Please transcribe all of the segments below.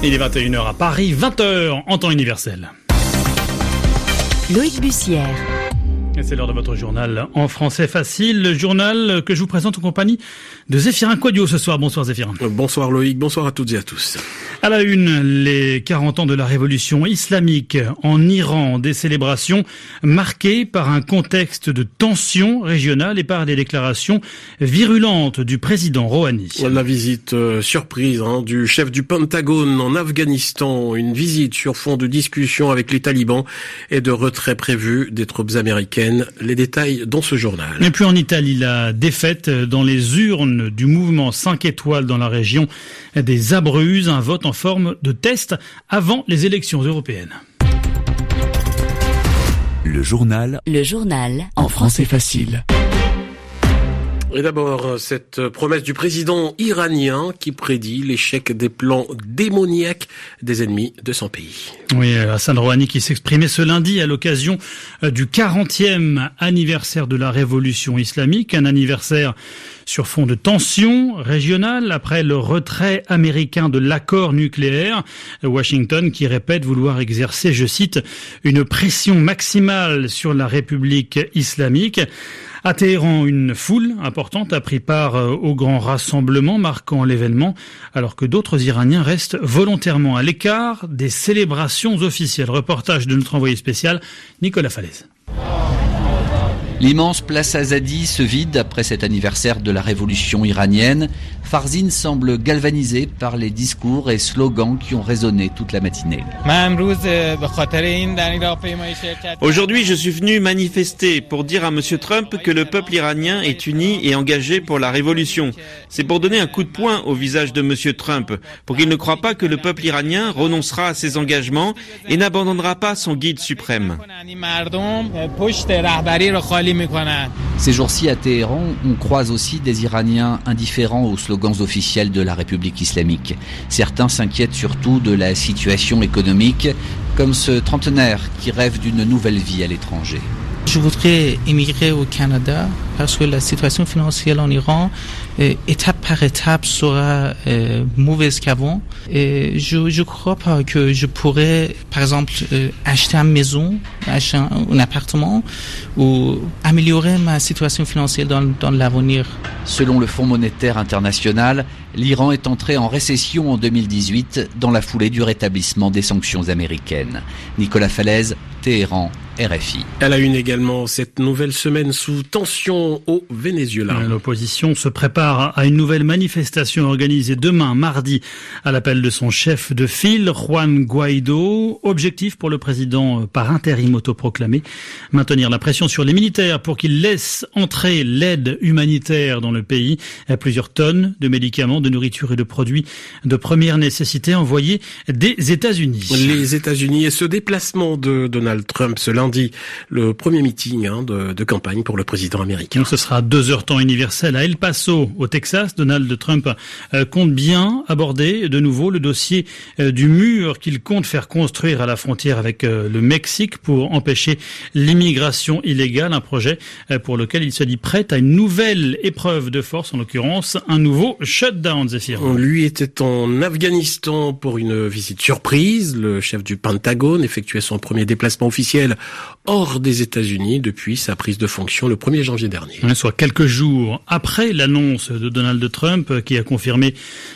Il est 21h à Paris, 20h en temps universel. Loïc Bussière. C'est l'heure de votre journal en français facile, le journal que je vous présente en compagnie de Zéphirin Quadio ce soir. Bonsoir Zéphirin. Bonsoir Loïc, bonsoir à toutes et à tous. À la une, les 40 ans de la révolution islamique en Iran, des célébrations marquées par un contexte de tension régionale et par des déclarations virulentes du président Rouhani. La visite euh, surprise hein, du chef du Pentagone en Afghanistan, une visite sur fond de discussion avec les talibans et de retrait prévu des troupes américaines. Les détails dans ce journal. Et puis en Italie, la défaite dans les urnes du mouvement 5 étoiles dans la région des Abruzzes, un vote en forme de test avant les élections européennes. Le journal. Le journal. En français facile. Et d'abord, cette promesse du président iranien qui prédit l'échec des plans démoniaques des ennemis de son pays. Oui, Hassan Rouhani qui s'exprimait ce lundi à l'occasion euh, du 40e anniversaire de la révolution islamique, un anniversaire sur fond de tension régionale après le retrait américain de l'accord nucléaire. Washington qui répète vouloir exercer, je cite, une pression maximale sur la République islamique. À Téhéran, une foule importante a pris part euh, au grand rassemblement marquant l'événement, alors que d'autres Iraniens restent volontairement à l'écart des célébrations officielles. Reportage de notre envoyé spécial, Nicolas Falaise. L'immense place Azadi se vide après cet anniversaire de la révolution iranienne. Farzin semble galvanisé par les discours et slogans qui ont résonné toute la matinée. Aujourd'hui, je suis venu manifester pour dire à M. Trump que le peuple iranien est uni et engagé pour la révolution. C'est pour donner un coup de poing au visage de M. Trump, pour qu'il ne croit pas que le peuple iranien renoncera à ses engagements et n'abandonnera pas son guide suprême. Ces jours-ci à Téhéran, on croise aussi des Iraniens indifférents aux slogans officiels de la République islamique. Certains s'inquiètent surtout de la situation économique, comme ce trentenaire qui rêve d'une nouvelle vie à l'étranger. Je voudrais émigrer au Canada parce que la situation financière en Iran, étape par étape, sera euh, mauvaise qu'avant. Et je crois que je pourrais, par exemple, euh, acheter une maison, acheter un, un, appartement ou améliorer ma situation financière dans, dans l'avenir. Selon le Fonds monétaire international, l'Iran est entré en récession en 2018 dans la foulée du rétablissement des sanctions américaines. Nicolas Falaise, Téhéran, RFI. Elle a une également cette nouvelle semaine sous tension au Venezuela. L'opposition se prépare à une nouvelle manifestation organisée demain, mardi, à l'appel de son chef de file, Juan Guaido. Objectif pour le président par intérim autoproclamé, maintenir la pression sur les militaires pour qu'ils laissent entrer l'aide humanitaire dans le pays. Plusieurs tonnes de médicaments, de nourriture et de produits de première nécessité envoyés des États-Unis. Les États-Unis et ce déplacement de Donald Trump ce lundi, le premier meeting hein, de, de, campagne pour le président américain. Ce sera deux heures temps universel à El Paso, au Texas. Donald Trump euh, compte bien aborder de nouveau le dossier euh, du mur qu'il compte faire construire à la frontière avec euh, le Mexique pour empêcher l'immigration illégale, un projet pour lequel il se dit prêt à une nouvelle épreuve de force, en l'occurrence un nouveau shutdown, Zephyr. Lui était en Afghanistan pour une visite surprise. Le chef du Pentagone effectuait son premier déplacement officiel hors des États-Unis depuis sa prise de fonction le 1er janvier dernier. Soit quelques jours après l'annonce de Donald Trump qui a confirmé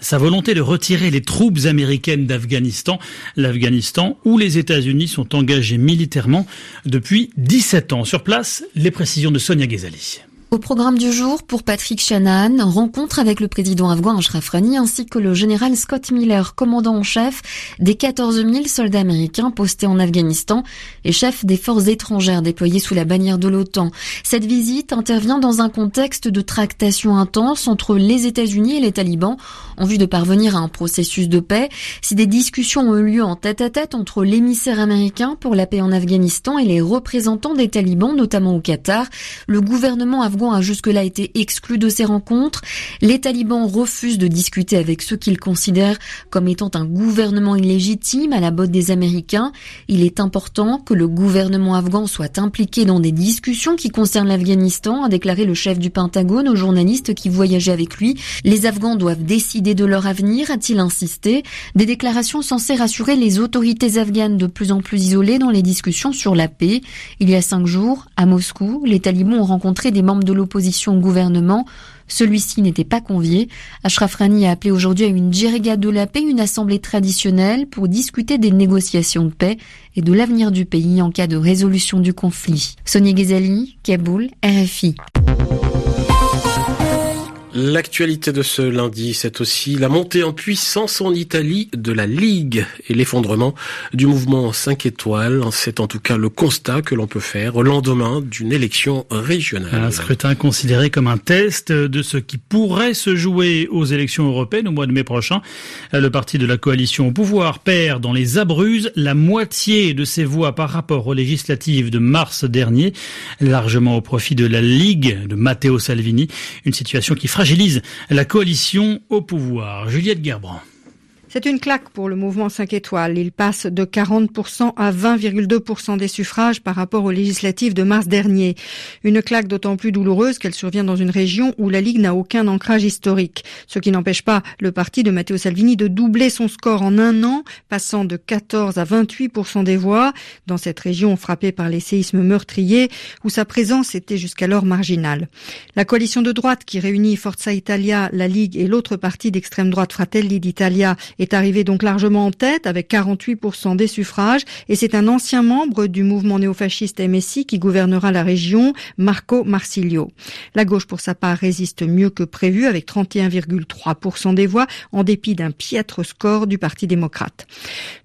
sa volonté de retirer les troupes américaines d'Afghanistan, l'Afghanistan où les États-Unis sont engagés militairement depuis 17 ans. Sur place, les précisions de Sonia Ghezali. Au programme du jour, pour Patrick Shanahan, rencontre avec le président afghan Ashraf Ghani ainsi que le général Scott Miller, commandant en chef des 14 000 soldats américains postés en Afghanistan et chef des forces étrangères déployées sous la bannière de l'OTAN. Cette visite intervient dans un contexte de tractation intense entre les États-Unis et les talibans en vue de parvenir à un processus de paix. Si des discussions ont eu lieu en tête-à-tête entre l'émissaire américain pour la paix en Afghanistan et les représentants des talibans, notamment au Qatar, le gouvernement afghan A jusque-là été exclu de ces rencontres. Les talibans refusent de discuter avec ceux qu'ils considèrent comme étant un gouvernement illégitime à la botte des Américains. Il est important que le gouvernement afghan soit impliqué dans des discussions qui concernent l'Afghanistan, a déclaré le chef du Pentagone aux journalistes qui voyageaient avec lui. Les Afghans doivent décider de leur avenir, a-t-il insisté. Des déclarations censées rassurer les autorités afghanes de plus en plus isolées dans les discussions sur la paix. Il y a cinq jours, à Moscou, les talibans ont rencontré des membres de l'opposition au gouvernement. Celui-ci n'était pas convié. Ashraf Rani a appelé aujourd'hui à une djiriga de la paix, une assemblée traditionnelle, pour discuter des négociations de paix et de l'avenir du pays en cas de résolution du conflit. Sonia Ghazali, Kaboul, RFI. L'actualité de ce lundi, c'est aussi la montée en puissance en Italie de la Ligue et l'effondrement du mouvement 5 étoiles. C'est en tout cas le constat que l'on peut faire au lendemain d'une élection régionale. Un scrutin considéré comme un test de ce qui pourrait se jouer aux élections européennes au mois de mai prochain. Le parti de la coalition au pouvoir perd dans les Abruzes la moitié de ses voix par rapport aux législatives de mars dernier, largement au profit de la Ligue de Matteo Salvini. Une situation qui fragilise la coalition au pouvoir. Juliette Gerbrand. C'est une claque pour le mouvement 5 étoiles. Il passe de 40% à 20,2% des suffrages par rapport aux législatives de mars dernier. Une claque d'autant plus douloureuse qu'elle survient dans une région où la Ligue n'a aucun ancrage historique. Ce qui n'empêche pas le parti de Matteo Salvini de doubler son score en un an, passant de 14 à 28% des voix dans cette région frappée par les séismes meurtriers où sa présence était jusqu'alors marginale. La coalition de droite qui réunit Forza Italia, la Ligue et l'autre parti d'extrême droite Fratelli d'Italia est arrivé donc largement en tête avec 48% des suffrages et c'est un ancien membre du mouvement néofasciste MSI qui gouvernera la région, Marco Marsilio. La gauche pour sa part résiste mieux que prévu avec 31,3% des voix en dépit d'un piètre score du Parti démocrate.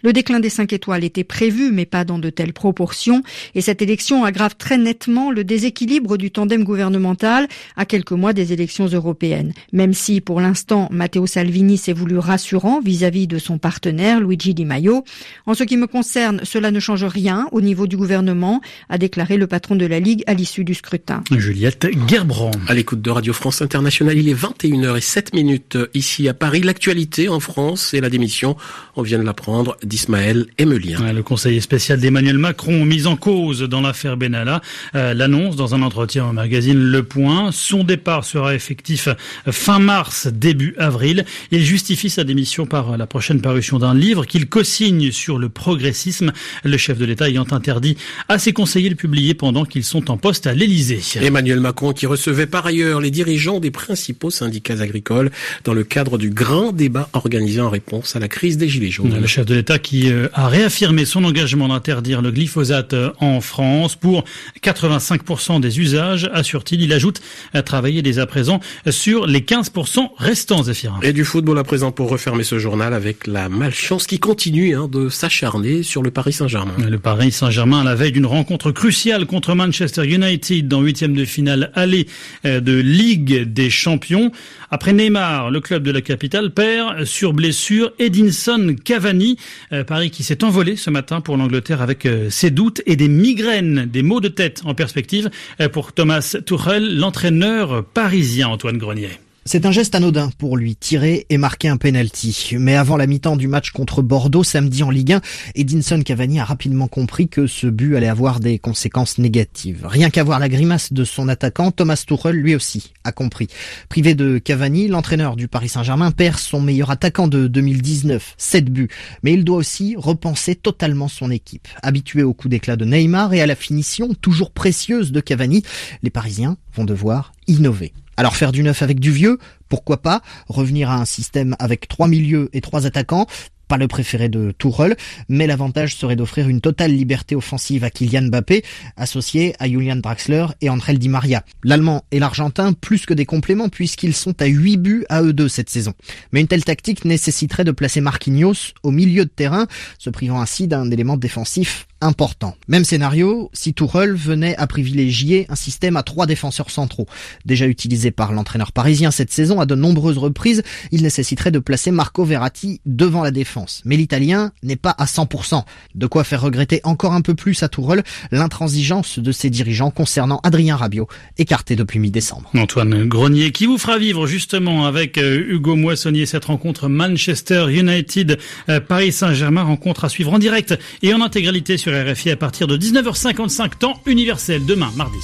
Le déclin des 5 étoiles était prévu mais pas dans de telles proportions et cette élection aggrave très nettement le déséquilibre du tandem gouvernemental à quelques mois des élections européennes. Même si pour l'instant Matteo Salvini s'est voulu rassurant vis-à-vis vis de son partenaire Luigi Di Maio. En ce qui me concerne, cela ne change rien au niveau du gouvernement, a déclaré le patron de la Ligue à l'issue du scrutin. Juliette Gerbrand. À l'écoute de Radio France Internationale, il est 21h07 minutes ici à Paris. L'actualité en France et la démission, on vient de l'apprendre, d'Ismaël Emelien. le conseiller spécial d'Emmanuel Macron mis en cause dans l'affaire Benalla euh, l'annonce dans un entretien au magazine Le Point. Son départ sera effectif fin mars, début avril. Il justifie sa démission par la prochaine parution d'un livre qu'il co-signe sur le progressisme, le chef de l'État ayant interdit à ses conseillers de publier pendant qu'ils sont en poste à l'Élysée. Emmanuel Macron qui recevait par ailleurs les dirigeants des principaux syndicats agricoles dans le cadre du grand débat organisé en réponse à la crise des Gilets jaunes. Le chef de l'État qui euh, a réaffirmé son engagement d'interdire le glyphosate euh, en France pour 85% des usages, assure-t-il. Il ajoute à travailler dès à présent sur les 15% restants, Zéphirin. Et du football à présent pour refermer ce journal avec la malchance qui continue hein, de s'acharner sur le Paris Saint-Germain. Le Paris Saint-Germain à la veille d'une rencontre cruciale contre Manchester United dans huitième de finale aller euh, de Ligue des Champions. Après Neymar, le club de la capitale perd sur blessure Edinson Cavani. Euh, Paris qui s'est envolé ce matin pour l'Angleterre avec euh, ses doutes et des migraines, des maux de tête en perspective pour Thomas Tuchel, l'entraîneur parisien Antoine Grenier. C'est un geste anodin pour lui, tirer et marquer un penalty. Mais avant la mi-temps du match contre Bordeaux samedi en Ligue 1, Edinson Cavani a rapidement compris que ce but allait avoir des conséquences négatives. Rien qu'à voir la grimace de son attaquant, Thomas Tuchel lui aussi a compris. Privé de Cavani, l'entraîneur du Paris Saint-Germain perd son meilleur attaquant de 2019, 7 buts. Mais il doit aussi repenser totalement son équipe. Habitué au coup d'éclat de Neymar et à la finition toujours précieuse de Cavani, les Parisiens vont devoir innover. Alors faire du neuf avec du vieux, pourquoi pas Revenir à un système avec trois milieux et trois attaquants pas le préféré de Tourelle, mais l'avantage serait d'offrir une totale liberté offensive à Kylian Mbappé, associé à Julian Draxler et André Di Maria. L'Allemand et l'Argentin plus que des compléments puisqu'ils sont à 8 buts à eux deux cette saison. Mais une telle tactique nécessiterait de placer Marquinhos au milieu de terrain, se privant ainsi d'un élément défensif important. Même scénario si Tourelle venait à privilégier un système à trois défenseurs centraux. Déjà utilisé par l'entraîneur parisien cette saison à de nombreuses reprises, il nécessiterait de placer Marco Verratti devant la défense Mais l'Italien n'est pas à 100%. De quoi faire regretter encore un peu plus à Tourelle l'intransigeance de ses dirigeants concernant Adrien Rabiot, écarté depuis mi-décembre. Antoine Grenier qui vous fera vivre justement avec euh, Hugo Moissonnier cette rencontre Manchester United euh, Paris Saint-Germain rencontre à suivre en direct et en intégralité sur RFI à partir de 19h55 temps universel demain mardi.